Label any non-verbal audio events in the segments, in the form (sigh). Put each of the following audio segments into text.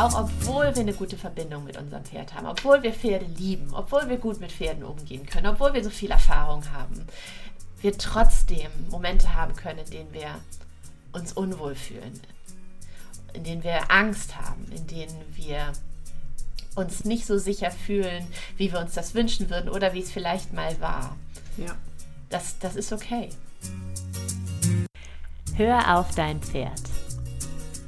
auch obwohl wir eine gute Verbindung mit unserem Pferd haben, obwohl wir Pferde lieben, obwohl wir gut mit Pferden umgehen können, obwohl wir so viel Erfahrung haben, wir trotzdem Momente haben können, in denen wir uns unwohl fühlen, in denen wir Angst haben, in denen wir uns nicht so sicher fühlen, wie wir uns das wünschen würden oder wie es vielleicht mal war. Ja. Das, das ist okay. Hör auf dein Pferd.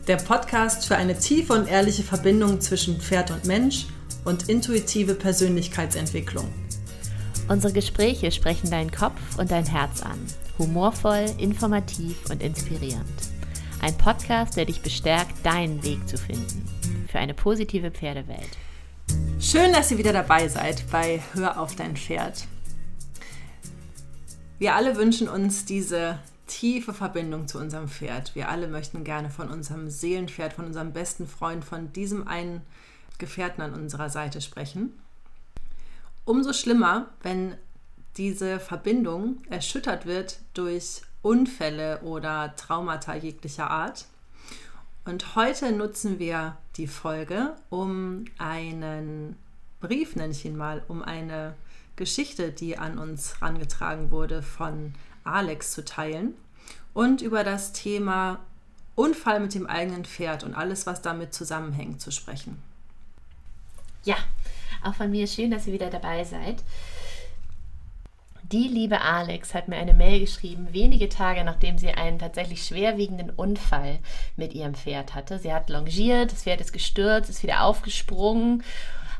Der Podcast für eine tiefe und ehrliche Verbindung zwischen Pferd und Mensch und intuitive Persönlichkeitsentwicklung. Unsere Gespräche sprechen deinen Kopf und dein Herz an. Humorvoll, informativ und inspirierend. Ein Podcast, der dich bestärkt, deinen Weg zu finden. Für eine positive Pferdewelt. Schön, dass ihr wieder dabei seid bei Hör auf dein Pferd. Wir alle wünschen uns diese tiefe Verbindung zu unserem Pferd. Wir alle möchten gerne von unserem Seelenpferd, von unserem besten Freund, von diesem einen Gefährten an unserer Seite sprechen. Umso schlimmer, wenn diese Verbindung erschüttert wird durch Unfälle oder Traumata jeglicher Art. Und heute nutzen wir die Folge, um einen Brief, nenne ich ihn mal, um eine Geschichte, die an uns herangetragen wurde, von Alex zu teilen und über das Thema Unfall mit dem eigenen Pferd und alles, was damit zusammenhängt, zu sprechen. Ja, auch von mir schön, dass ihr wieder dabei seid. Die liebe Alex hat mir eine Mail geschrieben, wenige Tage nachdem sie einen tatsächlich schwerwiegenden Unfall mit ihrem Pferd hatte. Sie hat longiert, das Pferd ist gestürzt, ist wieder aufgesprungen,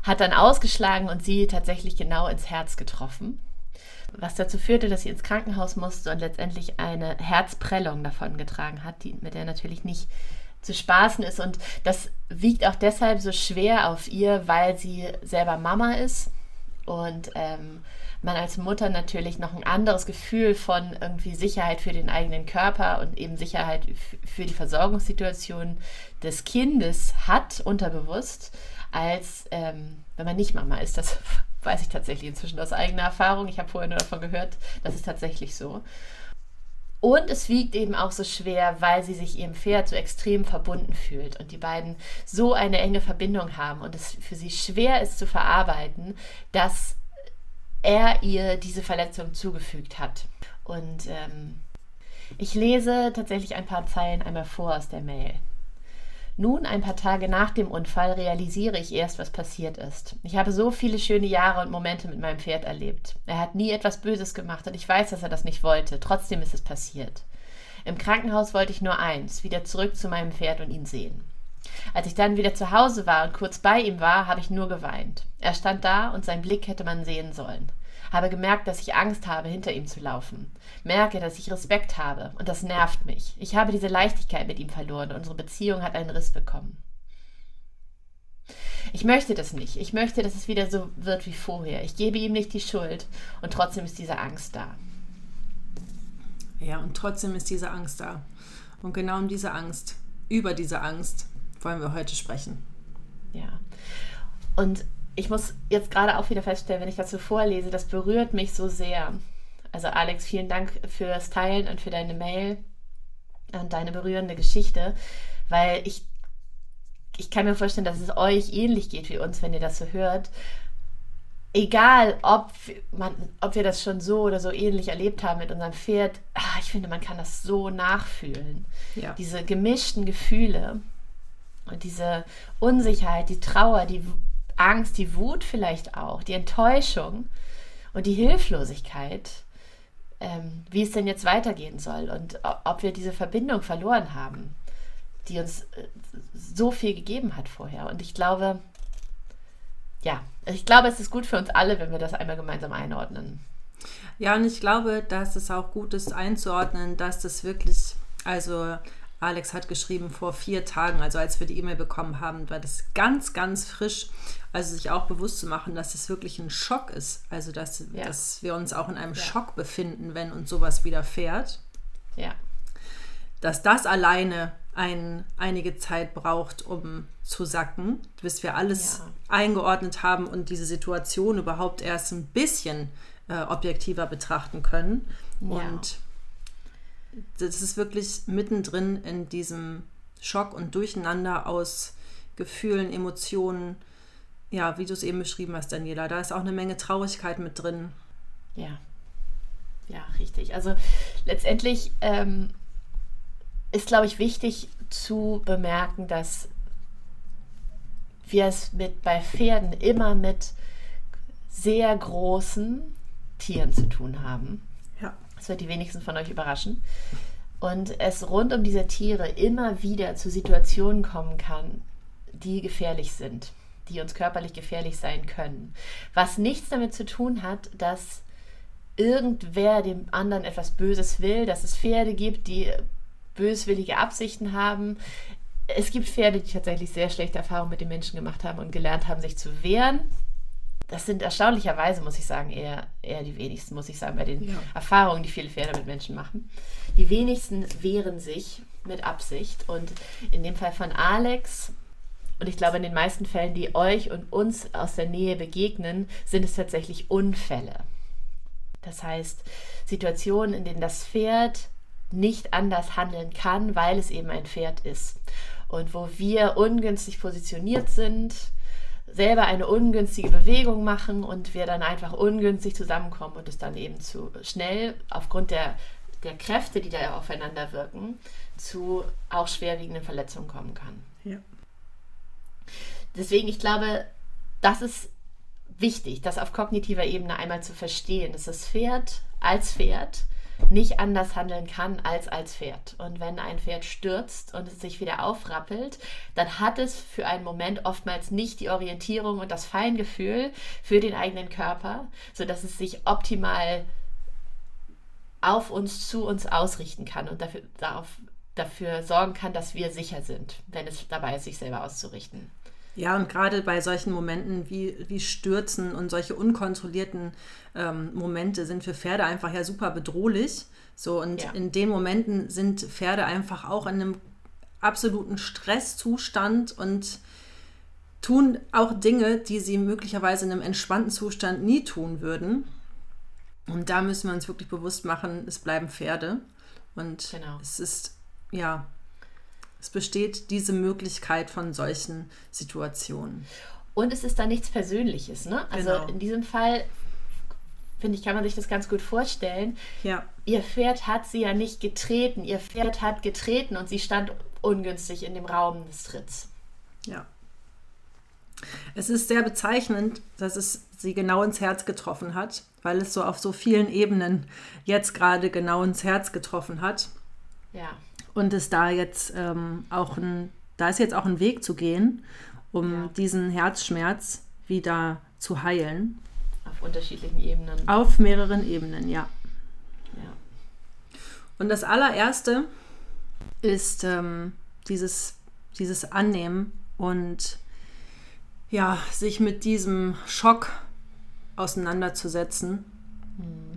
hat dann ausgeschlagen und sie tatsächlich genau ins Herz getroffen. Was dazu führte, dass sie ins Krankenhaus musste und letztendlich eine Herzprellung davon getragen hat, die, mit der natürlich nicht zu spaßen ist. Und das wiegt auch deshalb so schwer auf ihr, weil sie selber Mama ist und ähm, man als Mutter natürlich noch ein anderes Gefühl von irgendwie Sicherheit für den eigenen Körper und eben Sicherheit für die Versorgungssituation des Kindes hat, unterbewusst, als ähm, wenn man nicht Mama ist. Das weiß ich tatsächlich inzwischen aus eigener Erfahrung. Ich habe vorher nur davon gehört, das ist tatsächlich so. Und es wiegt eben auch so schwer, weil sie sich ihrem Pferd so extrem verbunden fühlt und die beiden so eine enge Verbindung haben und es für sie schwer ist zu verarbeiten, dass er ihr diese Verletzung zugefügt hat. Und ähm, ich lese tatsächlich ein paar Zeilen einmal vor aus der Mail. Nun, ein paar Tage nach dem Unfall, realisiere ich erst, was passiert ist. Ich habe so viele schöne Jahre und Momente mit meinem Pferd erlebt. Er hat nie etwas Böses gemacht und ich weiß, dass er das nicht wollte. Trotzdem ist es passiert. Im Krankenhaus wollte ich nur eins, wieder zurück zu meinem Pferd und ihn sehen. Als ich dann wieder zu Hause war und kurz bei ihm war, habe ich nur geweint. Er stand da und sein Blick hätte man sehen sollen. Habe gemerkt, dass ich Angst habe, hinter ihm zu laufen. Merke, dass ich Respekt habe und das nervt mich. Ich habe diese Leichtigkeit mit ihm verloren. Unsere Beziehung hat einen Riss bekommen. Ich möchte das nicht. Ich möchte, dass es wieder so wird wie vorher. Ich gebe ihm nicht die Schuld und trotzdem ist diese Angst da. Ja, und trotzdem ist diese Angst da. Und genau um diese Angst, über diese Angst, wollen wir heute sprechen. Ja. Und ich muss jetzt gerade auch wieder feststellen, wenn ich dazu vorlese, das berührt mich so sehr. Also Alex, vielen Dank fürs Teilen und für deine Mail und deine berührende Geschichte, weil ich, ich kann mir vorstellen, dass es euch ähnlich geht wie uns, wenn ihr das so hört. Egal, ob, man, ob wir das schon so oder so ähnlich erlebt haben mit unserem Pferd, ach, ich finde, man kann das so nachfühlen. Ja. Diese gemischten Gefühle und diese Unsicherheit, die Trauer, die Angst, die Wut vielleicht auch, die Enttäuschung und die Hilflosigkeit, ähm, wie es denn jetzt weitergehen soll und ob wir diese Verbindung verloren haben, die uns äh, so viel gegeben hat vorher. Und ich glaube, ja, ich glaube, es ist gut für uns alle, wenn wir das einmal gemeinsam einordnen. Ja, und ich glaube, dass es auch gut ist einzuordnen, dass das wirklich, also Alex hat geschrieben vor vier Tagen, also als wir die E-Mail bekommen haben, war das ganz, ganz frisch. Also sich auch bewusst zu machen, dass es wirklich ein Schock ist. Also dass, ja. dass wir uns auch in einem ja. Schock befinden, wenn uns sowas widerfährt. Ja. Dass das alleine ein, einige Zeit braucht, um zu sacken, bis wir alles ja. eingeordnet haben und diese Situation überhaupt erst ein bisschen äh, objektiver betrachten können. Und das ist wirklich mittendrin in diesem Schock und Durcheinander aus Gefühlen, Emotionen, ja, wie du es eben beschrieben hast, Daniela. Da ist auch eine Menge Traurigkeit mit drin. Ja, ja, richtig. Also letztendlich ähm, ist, glaube ich, wichtig zu bemerken, dass wir es mit, bei Pferden immer mit sehr großen Tieren zu tun haben. Das wird die wenigsten von euch überraschen. Und es rund um diese Tiere immer wieder zu Situationen kommen kann, die gefährlich sind, die uns körperlich gefährlich sein können. Was nichts damit zu tun hat, dass irgendwer dem anderen etwas Böses will, dass es Pferde gibt, die böswillige Absichten haben. Es gibt Pferde, die tatsächlich sehr schlechte Erfahrungen mit den Menschen gemacht haben und gelernt haben, sich zu wehren. Das sind erstaunlicherweise, muss ich sagen, eher, eher die wenigsten, muss ich sagen, bei den ja. Erfahrungen, die viele Pferde mit Menschen machen. Die wenigsten wehren sich mit Absicht. Und in dem Fall von Alex, und ich glaube, in den meisten Fällen, die euch und uns aus der Nähe begegnen, sind es tatsächlich Unfälle. Das heißt, Situationen, in denen das Pferd nicht anders handeln kann, weil es eben ein Pferd ist. Und wo wir ungünstig positioniert sind, selber eine ungünstige Bewegung machen und wir dann einfach ungünstig zusammenkommen und es dann eben zu schnell aufgrund der, der Kräfte, die da aufeinander wirken, zu auch schwerwiegenden Verletzungen kommen kann. Ja. Deswegen, ich glaube, das ist wichtig, das auf kognitiver Ebene einmal zu verstehen, dass das Pferd als Pferd nicht anders handeln kann als als Pferd. Und wenn ein Pferd stürzt und es sich wieder aufrappelt, dann hat es für einen Moment oftmals nicht die Orientierung und das Feingefühl für den eigenen Körper, sodass es sich optimal auf uns, zu uns ausrichten kann und dafür, darauf, dafür sorgen kann, dass wir sicher sind, wenn es dabei ist, sich selber auszurichten. Ja, und gerade bei solchen Momenten wie, wie Stürzen und solche unkontrollierten ähm, Momente sind für Pferde einfach ja super bedrohlich. So, und ja. in den Momenten sind Pferde einfach auch in einem absoluten Stresszustand und tun auch Dinge, die sie möglicherweise in einem entspannten Zustand nie tun würden. Und da müssen wir uns wirklich bewusst machen, es bleiben Pferde. Und genau. es ist, ja, es besteht diese Möglichkeit von solchen Situationen. Und es ist da nichts Persönliches, ne? Also genau. in diesem Fall, finde ich, kann man sich das ganz gut vorstellen. Ja. Ihr Pferd hat sie ja nicht getreten. Ihr Pferd hat getreten und sie stand ungünstig in dem Raum des Tritts. Ja. Es ist sehr bezeichnend, dass es sie genau ins Herz getroffen hat, weil es so auf so vielen Ebenen jetzt gerade genau ins Herz getroffen hat. Ja. Und es da jetzt ähm, auch ein, da ist jetzt auch ein Weg zu gehen, um ja. diesen Herzschmerz wieder zu heilen. Auf unterschiedlichen Ebenen. Auf mehreren Ebenen, ja. ja. Und das allererste ist ähm, dieses, dieses Annehmen und ja, sich mit diesem Schock auseinanderzusetzen. Mhm.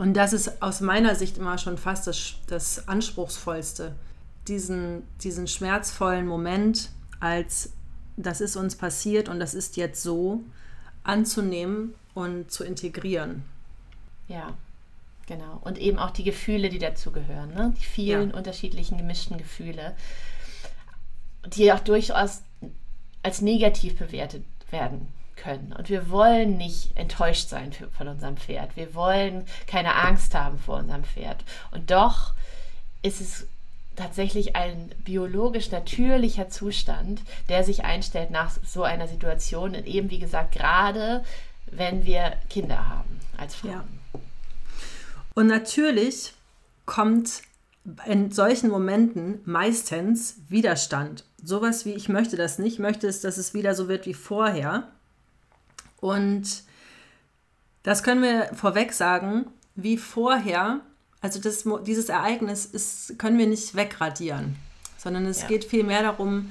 Und das ist aus meiner Sicht immer schon fast das, das Anspruchsvollste. Diesen, diesen schmerzvollen Moment als das ist uns passiert und das ist jetzt so anzunehmen und zu integrieren. Ja, genau. Und eben auch die Gefühle, die dazugehören, ne? die vielen ja. unterschiedlichen gemischten Gefühle, die auch durchaus als negativ bewertet werden können. Und wir wollen nicht enttäuscht sein für, von unserem Pferd. Wir wollen keine Angst haben vor unserem Pferd. Und doch ist es tatsächlich ein biologisch natürlicher Zustand, der sich einstellt nach so einer Situation. Und eben, wie gesagt, gerade wenn wir Kinder haben als Frauen. Ja. Und natürlich kommt in solchen Momenten meistens Widerstand. Sowas wie, ich möchte das nicht, möchte es, dass es wieder so wird wie vorher. Und das können wir vorweg sagen, wie vorher, also das, dieses Ereignis ist, können wir nicht wegradieren, sondern es ja. geht vielmehr darum,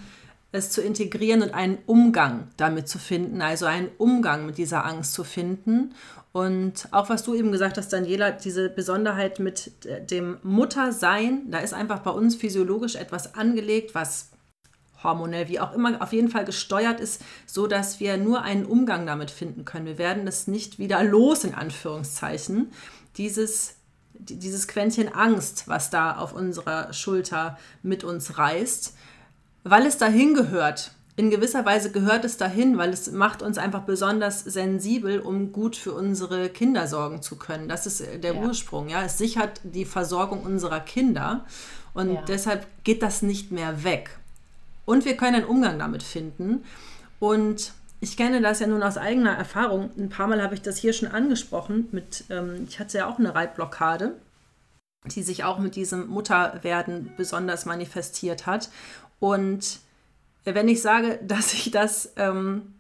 es zu integrieren und einen Umgang damit zu finden, also einen Umgang mit dieser Angst zu finden. Und auch was du eben gesagt hast, Daniela, diese Besonderheit mit dem Muttersein, da ist einfach bei uns physiologisch etwas angelegt, was hormonell, wie auch immer, auf jeden Fall gesteuert ist, so dass wir nur einen Umgang damit finden können. Wir werden das nicht wieder los, in Anführungszeichen. Dieses, dieses Quäntchen Angst, was da auf unserer Schulter mit uns reißt. weil es dahin gehört. In gewisser Weise gehört es dahin, weil es macht uns einfach besonders sensibel, um gut für unsere Kinder sorgen zu können. Das ist der ja. Ursprung. Ja, es sichert die Versorgung unserer Kinder und ja. deshalb geht das nicht mehr weg. Und wir können einen Umgang damit finden. Und ich kenne das ja nun aus eigener Erfahrung. Ein paar Mal habe ich das hier schon angesprochen. Mit, ähm, ich hatte ja auch eine Reitblockade, die sich auch mit diesem Mutterwerden besonders manifestiert hat. Und wenn ich sage, (laughs) dass ich das, ähm,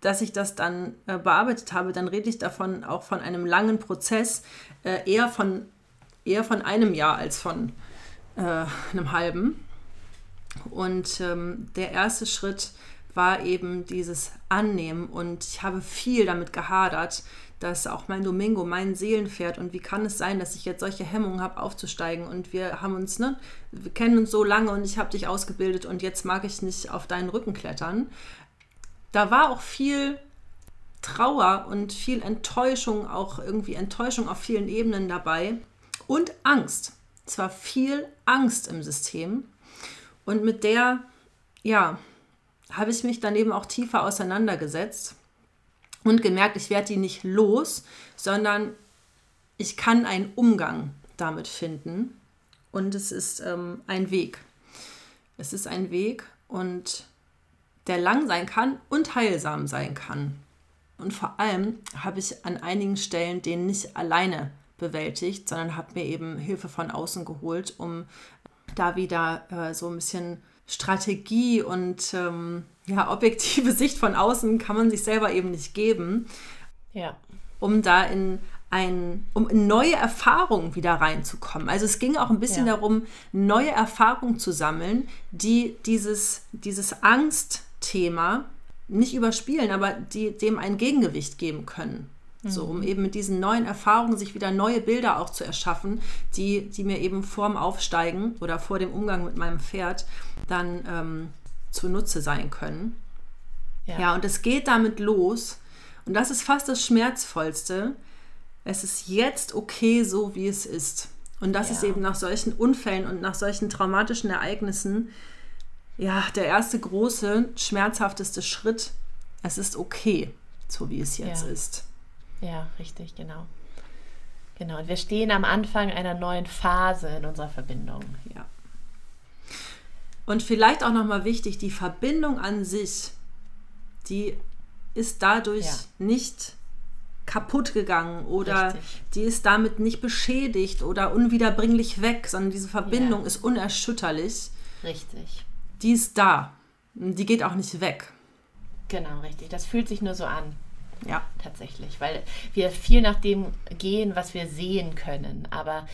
dass ich das dann äh, bearbeitet habe, dann rede ich davon auch von einem langen Prozess, äh, eher, von, eher von einem Jahr als von äh, einem halben. Und ähm, der erste Schritt war eben dieses Annehmen und ich habe viel damit gehadert, dass auch mein Domingo mein Seelenpferd und wie kann es sein, dass ich jetzt solche Hemmungen habe aufzusteigen und wir haben uns, ne, wir kennen uns so lange und ich habe dich ausgebildet und jetzt mag ich nicht auf deinen Rücken klettern. Da war auch viel Trauer und viel Enttäuschung, auch irgendwie Enttäuschung auf vielen Ebenen dabei und Angst. Es war viel Angst im System und mit der, ja, habe ich mich dann eben auch tiefer auseinandergesetzt und gemerkt, ich werde die nicht los, sondern ich kann einen Umgang damit finden und es ist ähm, ein Weg. Es ist ein Weg und der lang sein kann und heilsam sein kann. Und vor allem habe ich an einigen Stellen den nicht alleine bewältigt, sondern habe mir eben Hilfe von außen geholt, um da wieder äh, so ein bisschen Strategie und ähm, ja, objektive (laughs) Sicht von außen kann man sich selber eben nicht geben. Ja. Um da in ein, um in neue Erfahrungen wieder reinzukommen. Also es ging auch ein bisschen ja. darum, neue Erfahrungen zu sammeln, die dieses, dieses Angstthema nicht überspielen, aber die dem ein Gegengewicht geben können. So, um mhm. eben mit diesen neuen Erfahrungen sich wieder neue Bilder auch zu erschaffen, die, die mir eben vorm Aufsteigen oder vor dem Umgang mit meinem Pferd dann ähm, zunutze sein können. Ja. ja, und es geht damit los. Und das ist fast das Schmerzvollste. Es ist jetzt okay, so wie es ist. Und das ja. ist eben nach solchen Unfällen und nach solchen traumatischen Ereignissen ja der erste große, schmerzhafteste Schritt. Es ist okay, so wie es jetzt ja. ist. Ja, richtig, genau. Genau, und wir stehen am Anfang einer neuen Phase in unserer Verbindung. Ja. Und vielleicht auch nochmal wichtig, die Verbindung an sich, die ist dadurch ja. nicht kaputt gegangen oder Richtig. die ist damit nicht beschädigt oder unwiederbringlich weg, sondern diese Verbindung ja. ist unerschütterlich. Richtig. Die ist da. Die geht auch nicht weg. Genau, richtig. Das fühlt sich nur so an. Ja. Tatsächlich, weil wir viel nach dem gehen, was wir sehen können. Aber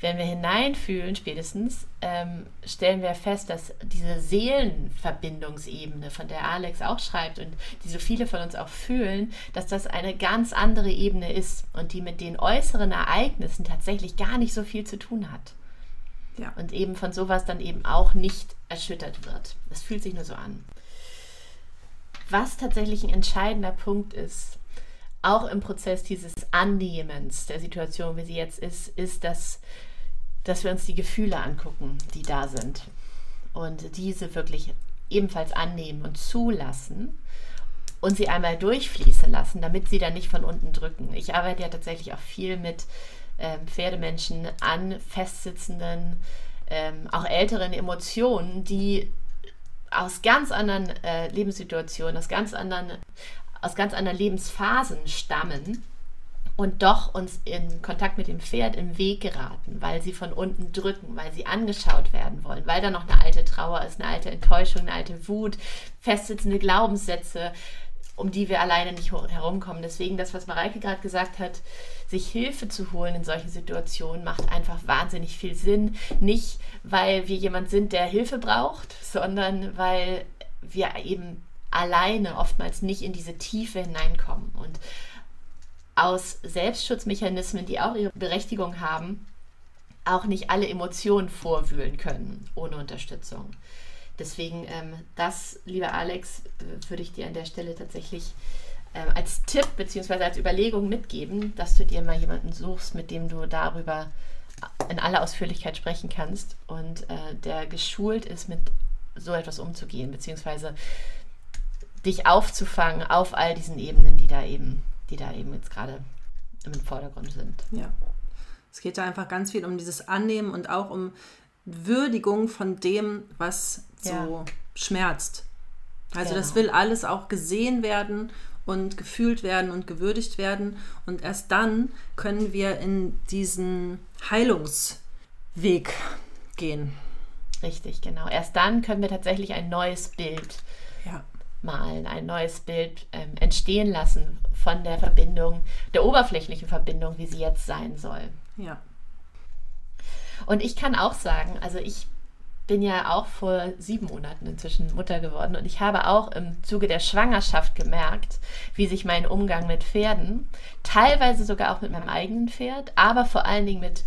wenn wir hineinfühlen, spätestens, ähm, stellen wir fest, dass diese Seelenverbindungsebene, von der Alex auch schreibt und die so viele von uns auch fühlen, dass das eine ganz andere Ebene ist und die mit den äußeren Ereignissen tatsächlich gar nicht so viel zu tun hat. Ja. Und eben von sowas dann eben auch nicht erschüttert wird. Es fühlt sich nur so an. Was tatsächlich ein entscheidender Punkt ist, auch im Prozess dieses Annehmens der Situation, wie sie jetzt ist, ist, dass, dass wir uns die Gefühle angucken, die da sind. Und diese wirklich ebenfalls annehmen und zulassen und sie einmal durchfließen lassen, damit sie dann nicht von unten drücken. Ich arbeite ja tatsächlich auch viel mit ähm, Pferdemenschen an festsitzenden, ähm, auch älteren Emotionen, die aus ganz anderen äh, Lebenssituationen, aus ganz anderen, aus ganz anderen Lebensphasen stammen und doch uns in Kontakt mit dem Pferd im Weg geraten, weil sie von unten drücken, weil sie angeschaut werden wollen, weil da noch eine alte Trauer ist, eine alte Enttäuschung, eine alte Wut, festsitzende Glaubenssätze, um die wir alleine nicht herumkommen. Deswegen das, was Mareike gerade gesagt hat, sich Hilfe zu holen in solchen Situationen, macht einfach wahnsinnig viel Sinn. Nicht, weil wir jemand sind, der Hilfe braucht, sondern weil wir eben alleine oftmals nicht in diese Tiefe hineinkommen. Und aus Selbstschutzmechanismen, die auch ihre Berechtigung haben, auch nicht alle Emotionen vorwühlen können ohne Unterstützung. Deswegen ähm, das, lieber Alex, äh, würde ich dir an der Stelle tatsächlich ähm, als Tipp bzw. als Überlegung mitgeben, dass du dir mal jemanden suchst, mit dem du darüber in aller Ausführlichkeit sprechen kannst und äh, der geschult ist mit so etwas umzugehen, beziehungsweise dich aufzufangen auf all diesen Ebenen, die da eben, die da eben jetzt gerade im Vordergrund sind. Ja. Es geht da einfach ganz viel um dieses Annehmen und auch um Würdigung von dem, was so ja. schmerzt. Also genau. das will alles auch gesehen werden und gefühlt werden und gewürdigt werden. Und erst dann können wir in diesen Heilungsweg gehen. Richtig, genau. Erst dann können wir tatsächlich ein neues Bild ja. malen, ein neues Bild ähm, entstehen lassen von der Verbindung, der oberflächlichen Verbindung, wie sie jetzt sein soll. Ja. Und ich kann auch sagen, also ich bin ja auch vor sieben Monaten inzwischen Mutter geworden und ich habe auch im Zuge der Schwangerschaft gemerkt, wie sich mein Umgang mit Pferden, teilweise sogar auch mit meinem eigenen Pferd, aber vor allen Dingen mit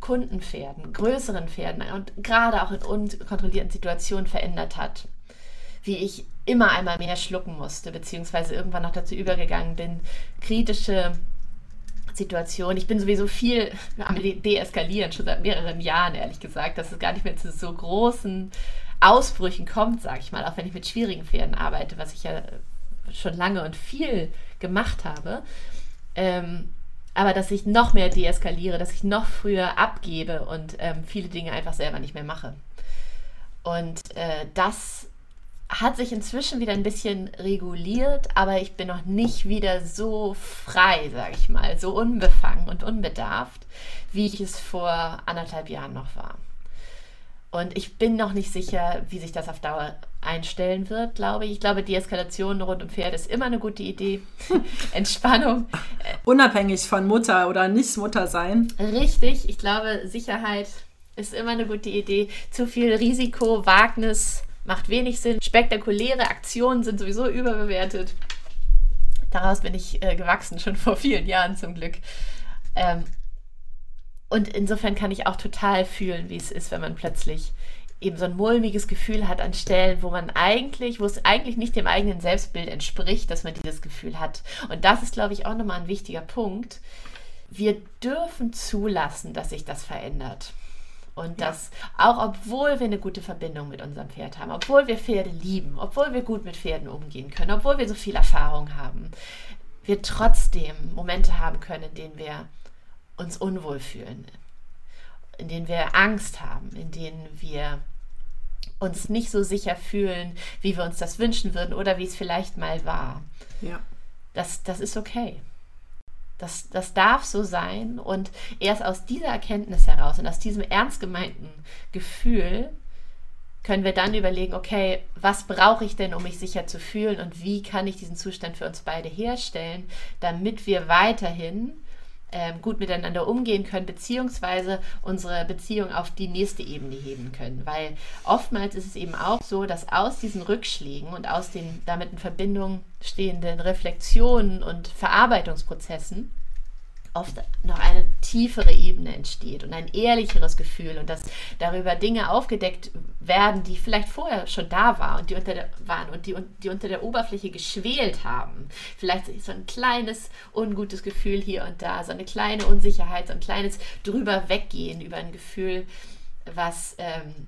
Kundenpferden, größeren Pferden und gerade auch in unkontrollierten Situationen verändert hat. Wie ich immer einmal mehr schlucken musste, beziehungsweise irgendwann noch dazu übergegangen bin, kritische Situationen. Ich bin sowieso viel am Deeskalieren, schon seit mehreren Jahren, ehrlich gesagt, dass es gar nicht mehr zu so großen Ausbrüchen kommt, sage ich mal, auch wenn ich mit schwierigen Pferden arbeite, was ich ja schon lange und viel gemacht habe. Ähm, aber dass ich noch mehr deeskaliere, dass ich noch früher abgebe und ähm, viele Dinge einfach selber nicht mehr mache. Und äh, das hat sich inzwischen wieder ein bisschen reguliert, aber ich bin noch nicht wieder so frei, sage ich mal, so unbefangen und unbedarft, wie ich es vor anderthalb Jahren noch war. Und ich bin noch nicht sicher, wie sich das auf Dauer einstellen wird, glaube ich. Ich glaube, die Eskalation rund um Pferd ist immer eine gute Idee. (laughs) Entspannung. Unabhängig von Mutter oder nicht Mutter sein. Richtig. Ich glaube, Sicherheit ist immer eine gute Idee. Zu viel Risiko, Wagnis macht wenig Sinn. Spektakuläre Aktionen sind sowieso überbewertet. Daraus bin ich äh, gewachsen, schon vor vielen Jahren zum Glück. Ähm, und insofern kann ich auch total fühlen, wie es ist, wenn man plötzlich eben so ein mulmiges Gefühl hat an Stellen, wo man eigentlich, wo es eigentlich nicht dem eigenen Selbstbild entspricht, dass man dieses Gefühl hat. Und das ist, glaube ich, auch nochmal ein wichtiger Punkt. Wir dürfen zulassen, dass sich das verändert. Und ja. das auch, obwohl wir eine gute Verbindung mit unserem Pferd haben, obwohl wir Pferde lieben, obwohl wir gut mit Pferden umgehen können, obwohl wir so viel Erfahrung haben, wir trotzdem Momente haben können, in denen wir uns unwohl fühlen, in denen wir Angst haben, in denen wir uns nicht so sicher fühlen, wie wir uns das wünschen würden oder wie es vielleicht mal war. Ja. Das, das ist okay. Das, das darf so sein. Und erst aus dieser Erkenntnis heraus und aus diesem ernst gemeinten Gefühl können wir dann überlegen, okay, was brauche ich denn, um mich sicher zu fühlen und wie kann ich diesen Zustand für uns beide herstellen, damit wir weiterhin gut miteinander umgehen können, beziehungsweise unsere Beziehung auf die nächste Ebene heben können. Weil oftmals ist es eben auch so, dass aus diesen Rückschlägen und aus den damit in Verbindung stehenden Reflexionen und Verarbeitungsprozessen oft noch eine tiefere Ebene entsteht und ein ehrlicheres Gefühl und dass darüber Dinge aufgedeckt werden, die vielleicht vorher schon da waren und die unter der, waren und die, die unter der Oberfläche geschwelt haben. Vielleicht so ein kleines ungutes Gefühl hier und da, so eine kleine Unsicherheit, so ein kleines drüber weggehen über ein Gefühl, was ähm,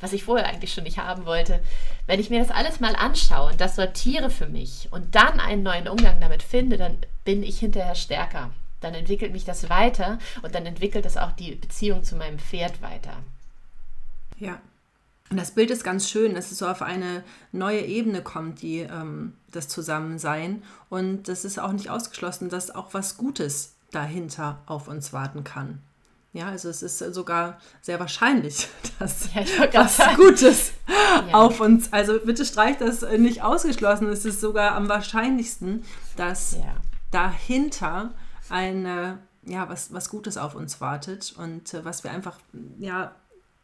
was ich vorher eigentlich schon nicht haben wollte, wenn ich mir das alles mal anschaue und das sortiere für mich und dann einen neuen Umgang damit finde, dann bin ich hinterher stärker dann entwickelt mich das weiter und dann entwickelt das auch die Beziehung zu meinem Pferd weiter. Ja. Und das Bild ist ganz schön, dass es so auf eine neue Ebene kommt, die ähm, das Zusammensein. Und das ist auch nicht ausgeschlossen, dass auch was Gutes dahinter auf uns warten kann. Ja, also es ist sogar sehr wahrscheinlich, (laughs) dass ja, was sagen. Gutes ja. auf uns, also bitte streich das nicht ausgeschlossen, es ist sogar am wahrscheinlichsten, dass ja. dahinter eine, ja, was, was Gutes auf uns wartet und äh, was wir einfach ja,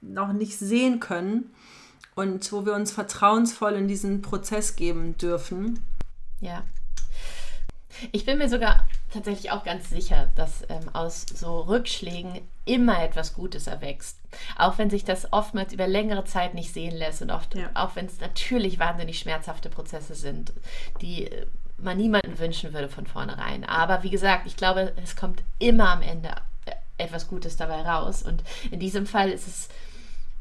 noch nicht sehen können und wo wir uns vertrauensvoll in diesen Prozess geben dürfen. Ja. Ich bin mir sogar tatsächlich auch ganz sicher, dass ähm, aus so Rückschlägen immer etwas Gutes erwächst. Auch wenn sich das oftmals über längere Zeit nicht sehen lässt und oft, ja. auch wenn es natürlich wahnsinnig schmerzhafte Prozesse sind, die äh, man niemanden wünschen würde von vornherein. Aber wie gesagt, ich glaube, es kommt immer am Ende etwas Gutes dabei raus. Und in diesem Fall ist es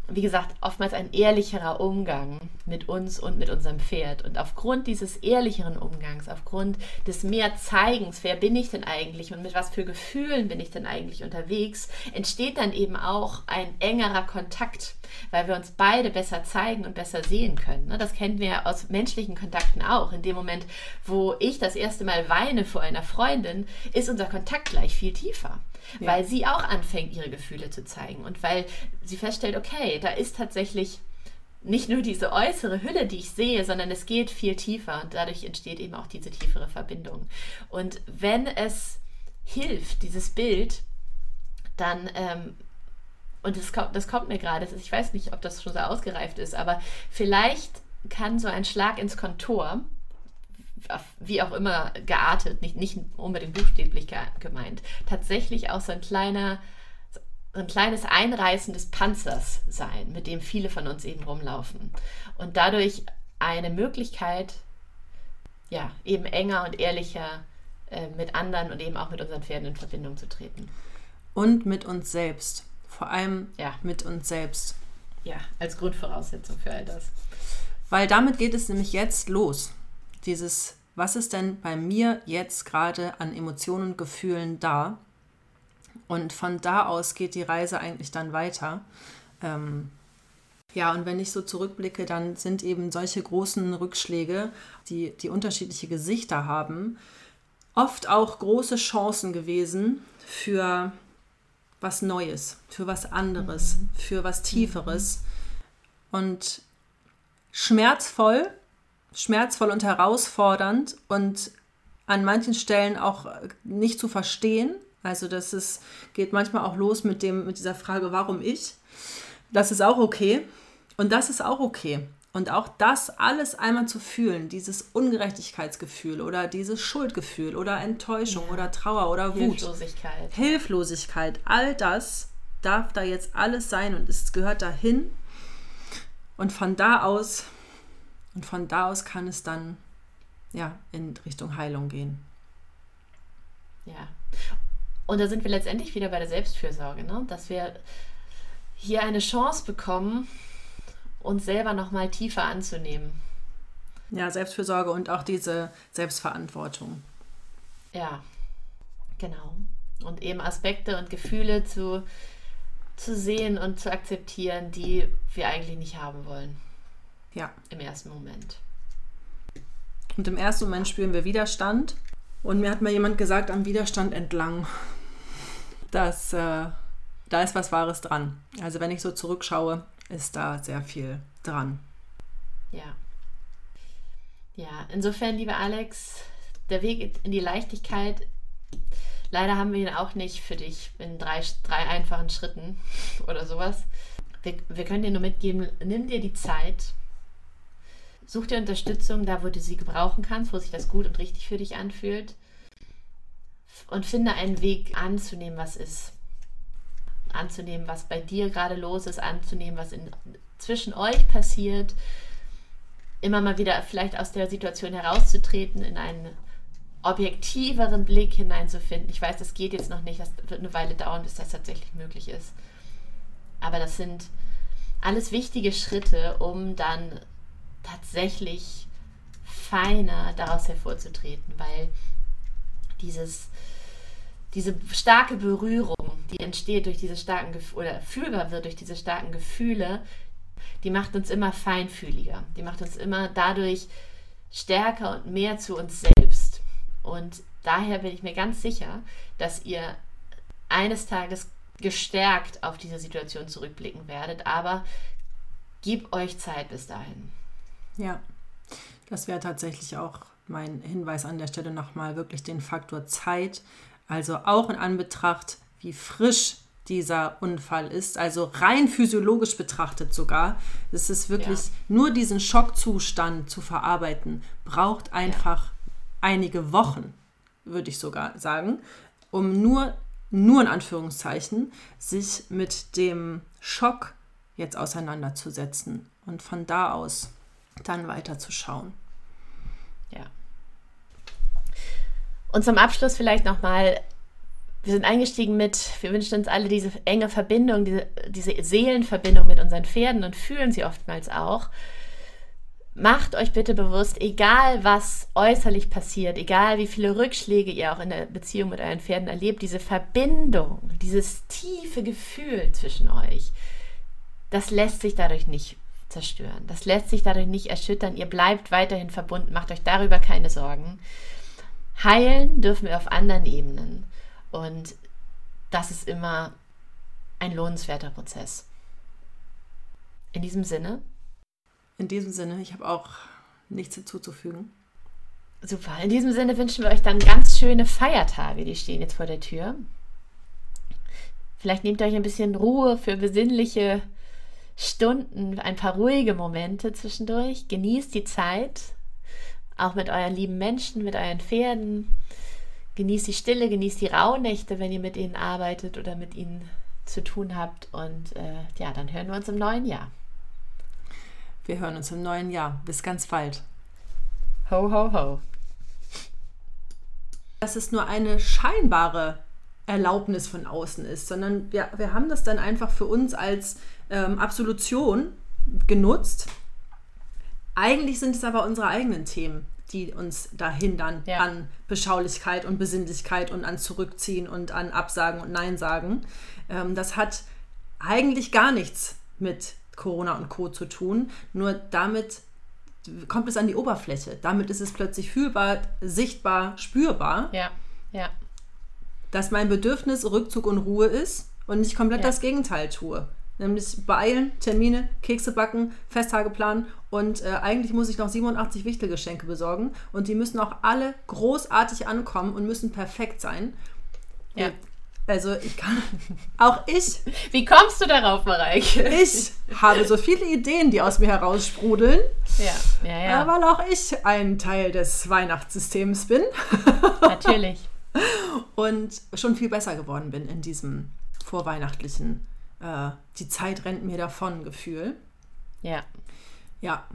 wie gesagt, oftmals ein ehrlicherer Umgang mit uns und mit unserem Pferd. Und aufgrund dieses ehrlicheren Umgangs, aufgrund des mehr Zeigens, wer bin ich denn eigentlich und mit was für Gefühlen bin ich denn eigentlich unterwegs, entsteht dann eben auch ein engerer Kontakt, weil wir uns beide besser zeigen und besser sehen können. Ne? Das kennen wir aus menschlichen Kontakten auch. In dem Moment, wo ich das erste Mal weine vor einer Freundin, ist unser Kontakt gleich viel tiefer ja. weil sie auch anfängt, ihre Gefühle zu zeigen und weil sie feststellt, okay, da ist tatsächlich nicht nur diese äußere Hülle, die ich sehe, sondern es geht viel tiefer und dadurch entsteht eben auch diese tiefere Verbindung. Und wenn es hilft, dieses Bild, dann, ähm, und das kommt, das kommt mir gerade, ich weiß nicht, ob das schon so ausgereift ist, aber vielleicht kann so ein Schlag ins Kontor wie auch immer geartet, nicht, nicht unbedingt buchstäblich gemeint, tatsächlich auch so ein kleiner, so ein kleines Einreißen des Panzers sein, mit dem viele von uns eben rumlaufen. Und dadurch eine Möglichkeit, ja, eben enger und ehrlicher äh, mit anderen und eben auch mit unseren Pferden in Verbindung zu treten. Und mit uns selbst. Vor allem ja. mit uns selbst. Ja, als Grundvoraussetzung für all das. Weil damit geht es nämlich jetzt los dieses, was ist denn bei mir jetzt gerade an Emotionen und Gefühlen da? Und von da aus geht die Reise eigentlich dann weiter. Ähm, ja, und wenn ich so zurückblicke, dann sind eben solche großen Rückschläge, die, die unterschiedliche Gesichter haben, oft auch große Chancen gewesen für was Neues, für was anderes, mhm. für was Tieferes. Und schmerzvoll, schmerzvoll und herausfordernd und an manchen Stellen auch nicht zu verstehen. Also das ist, geht manchmal auch los mit, dem, mit dieser Frage, warum ich? Das ist auch okay. Und das ist auch okay. Und auch das alles einmal zu fühlen, dieses Ungerechtigkeitsgefühl oder dieses Schuldgefühl oder Enttäuschung ja. oder Trauer oder Wut. Hilflosigkeit. Hilflosigkeit, all das darf da jetzt alles sein und es gehört dahin. Und von da aus und von da aus kann es dann ja, in Richtung Heilung gehen. Ja. Und da sind wir letztendlich wieder bei der Selbstfürsorge, ne? dass wir hier eine Chance bekommen, uns selber nochmal tiefer anzunehmen. Ja, Selbstfürsorge und auch diese Selbstverantwortung. Ja, genau. Und eben Aspekte und Gefühle zu, zu sehen und zu akzeptieren, die wir eigentlich nicht haben wollen. Ja. Im ersten Moment. Und im ersten Moment spüren wir Widerstand. Und mir hat mal jemand gesagt, am Widerstand entlang, (laughs) dass äh, da ist was Wahres dran. Also wenn ich so zurückschaue, ist da sehr viel dran. Ja. Ja, insofern, lieber Alex, der Weg in die Leichtigkeit, leider haben wir ihn auch nicht für dich in drei, drei einfachen Schritten (laughs) oder sowas. Wir, wir können dir nur mitgeben, nimm dir die Zeit, Such dir Unterstützung da, wo du sie gebrauchen kannst, wo sich das gut und richtig für dich anfühlt. Und finde einen Weg anzunehmen, was ist. Anzunehmen, was bei dir gerade los ist, anzunehmen, was in, zwischen euch passiert. Immer mal wieder vielleicht aus der Situation herauszutreten, in einen objektiveren Blick hineinzufinden. Ich weiß, das geht jetzt noch nicht, das wird eine Weile dauern, bis das tatsächlich möglich ist. Aber das sind alles wichtige Schritte, um dann tatsächlich feiner daraus hervorzutreten, weil dieses, diese starke Berührung, die entsteht durch diese starken Gefühle oder fühlbar wird durch diese starken Gefühle, die macht uns immer feinfühliger. Die macht uns immer dadurch stärker und mehr zu uns selbst. Und daher bin ich mir ganz sicher, dass ihr eines Tages gestärkt auf diese Situation zurückblicken werdet. Aber gebt euch Zeit bis dahin. Ja, das wäre tatsächlich auch mein Hinweis an der Stelle nochmal, wirklich den Faktor Zeit. Also auch in Anbetracht, wie frisch dieser Unfall ist, also rein physiologisch betrachtet sogar, es ist wirklich ja. nur diesen Schockzustand zu verarbeiten, braucht einfach ja. einige Wochen, würde ich sogar sagen, um nur, nur in Anführungszeichen, sich mit dem Schock jetzt auseinanderzusetzen. Und von da aus dann weiterzuschauen. Ja. Und zum Abschluss vielleicht nochmal, wir sind eingestiegen mit, wir wünschen uns alle diese enge Verbindung, diese, diese Seelenverbindung mit unseren Pferden und fühlen sie oftmals auch. Macht euch bitte bewusst, egal was äußerlich passiert, egal wie viele Rückschläge ihr auch in der Beziehung mit euren Pferden erlebt, diese Verbindung, dieses tiefe Gefühl zwischen euch, das lässt sich dadurch nicht zerstören. Das lässt sich dadurch nicht erschüttern. Ihr bleibt weiterhin verbunden, macht euch darüber keine Sorgen. Heilen dürfen wir auf anderen Ebenen. Und das ist immer ein lohnenswerter Prozess. In diesem Sinne. In diesem Sinne, ich habe auch nichts hinzuzufügen. Super. In diesem Sinne wünschen wir euch dann ganz schöne Feiertage, die stehen jetzt vor der Tür. Vielleicht nehmt ihr euch ein bisschen Ruhe für besinnliche Stunden, ein paar ruhige Momente zwischendurch. Genießt die Zeit, auch mit euren lieben Menschen, mit euren Pferden. Genießt die Stille, genießt die Rauhnächte, wenn ihr mit ihnen arbeitet oder mit ihnen zu tun habt. Und äh, ja, dann hören wir uns im neuen Jahr. Wir hören uns im neuen Jahr. Bis ganz bald. Ho, ho, ho. Dass es nur eine scheinbare Erlaubnis von außen ist, sondern wir, wir haben das dann einfach für uns als ähm, Absolution genutzt. Eigentlich sind es aber unsere eigenen Themen die uns da hindern ja. an Beschaulichkeit und Besinnlichkeit und an Zurückziehen und an Absagen und Nein sagen. Ähm, das hat eigentlich gar nichts mit Corona und Co. zu tun. Nur damit kommt es an die Oberfläche. Damit ist es plötzlich fühlbar, sichtbar, spürbar. Ja, ja. Dass mein Bedürfnis Rückzug und Ruhe ist und ich komplett ja. das Gegenteil tue. Nämlich beeilen, Termine, Kekse backen, Festtage planen und äh, eigentlich muss ich noch 87 Wichtelgeschenke besorgen und die müssen auch alle großartig ankommen und müssen perfekt sein. Ja. Also ich kann, (laughs) auch ich. Wie kommst du darauf, Mareike? Ich habe so viele Ideen, die aus mir heraussprudeln. Ja, ja, ja. Weil auch ich ein Teil des Weihnachtssystems bin. (laughs) Natürlich. Und schon viel besser geworden bin in diesem vorweihnachtlichen äh, die Zeit rennt mir davon Gefühl. Ja. Ja.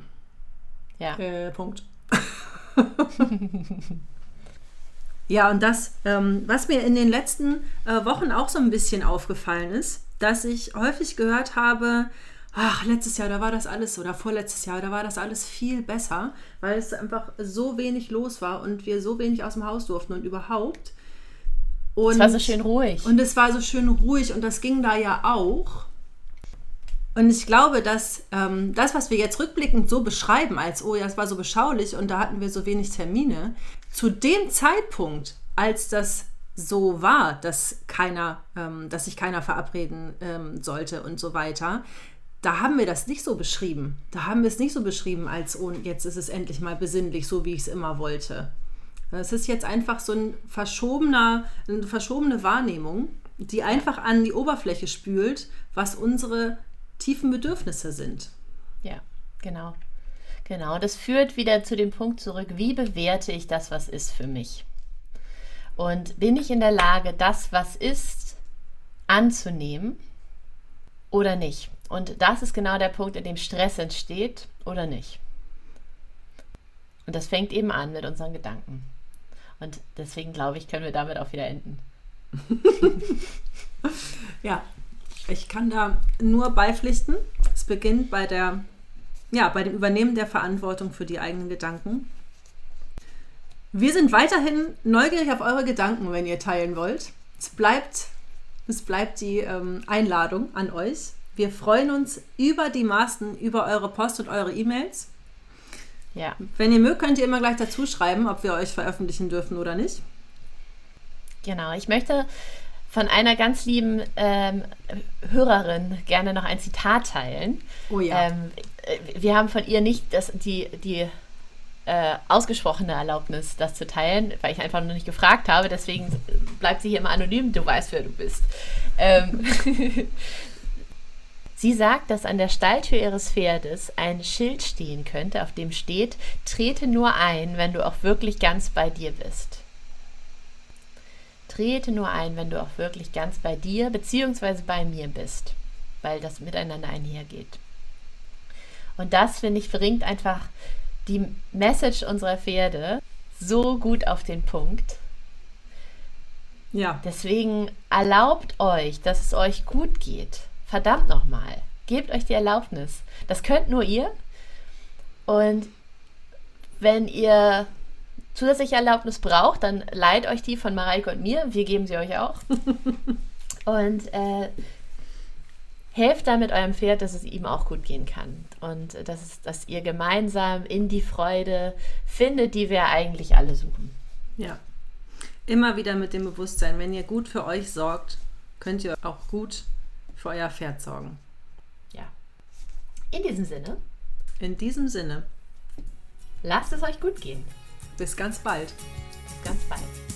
Ja. Äh, Punkt. (laughs) ja, und das, ähm, was mir in den letzten äh, Wochen auch so ein bisschen aufgefallen ist, dass ich häufig gehört habe, ach, letztes Jahr, da war das alles, oder vorletztes Jahr, da war das alles viel besser, weil es einfach so wenig los war und wir so wenig aus dem Haus durften und überhaupt. Und, es war so schön ruhig. Und es war so schön ruhig und das ging da ja auch. Und ich glaube, dass ähm, das, was wir jetzt rückblickend so beschreiben, als, oh ja, es war so beschaulich und da hatten wir so wenig Termine, zu dem Zeitpunkt, als das so war, dass keiner, ähm, dass sich keiner verabreden ähm, sollte und so weiter, da haben wir das nicht so beschrieben. Da haben wir es nicht so beschrieben, als oh, jetzt ist es endlich mal besinnlich, so wie ich es immer wollte. Es ist jetzt einfach so ein verschobener, eine verschobene Wahrnehmung, die einfach an die Oberfläche spült, was unsere tiefen Bedürfnisse sind. Ja, genau. Genau, das führt wieder zu dem Punkt zurück, wie bewerte ich das, was ist für mich? Und bin ich in der Lage, das, was ist, anzunehmen oder nicht? Und das ist genau der Punkt, in dem Stress entsteht oder nicht. Und das fängt eben an mit unseren Gedanken. Und deswegen glaube ich, können wir damit auch wieder enden. (laughs) ja, ich kann da nur beipflichten. Es beginnt bei der, ja, bei dem Übernehmen der Verantwortung für die eigenen Gedanken. Wir sind weiterhin neugierig auf eure Gedanken, wenn ihr teilen wollt. Es bleibt, es bleibt die ähm, Einladung an euch. Wir freuen uns über die Maßen, über eure Post und eure E-Mails. Ja. Wenn ihr mögt, könnt ihr immer gleich dazu schreiben, ob wir euch veröffentlichen dürfen oder nicht. Genau, ich möchte von einer ganz lieben ähm, Hörerin gerne noch ein Zitat teilen. Oh ja. Ähm, wir haben von ihr nicht das, die, die äh, ausgesprochene Erlaubnis, das zu teilen, weil ich einfach nur nicht gefragt habe. Deswegen bleibt sie hier immer anonym. Du weißt, wer du bist. Ähm, (laughs) Sie sagt, dass an der Stalltür ihres Pferdes ein Schild stehen könnte, auf dem steht, trete nur ein, wenn du auch wirklich ganz bei dir bist. Trete nur ein, wenn du auch wirklich ganz bei dir bzw. bei mir bist, weil das miteinander einhergeht. Und das, finde ich, bringt einfach die Message unserer Pferde so gut auf den Punkt. Ja. Deswegen erlaubt euch, dass es euch gut geht. Verdammt nochmal. Gebt euch die Erlaubnis. Das könnt nur ihr. Und wenn ihr zusätzliche Erlaubnis braucht, dann leiht euch die von Mareike und mir. Wir geben sie euch auch. (laughs) und äh, helft damit eurem Pferd, dass es ihm auch gut gehen kann. Und dass, es, dass ihr gemeinsam in die Freude findet, die wir eigentlich alle suchen. Ja. Immer wieder mit dem Bewusstsein, wenn ihr gut für euch sorgt, könnt ihr auch gut für euer Pferd sorgen. Ja. In diesem Sinne. In diesem Sinne. Lasst es euch gut gehen. Bis ganz bald. Bis ganz bald.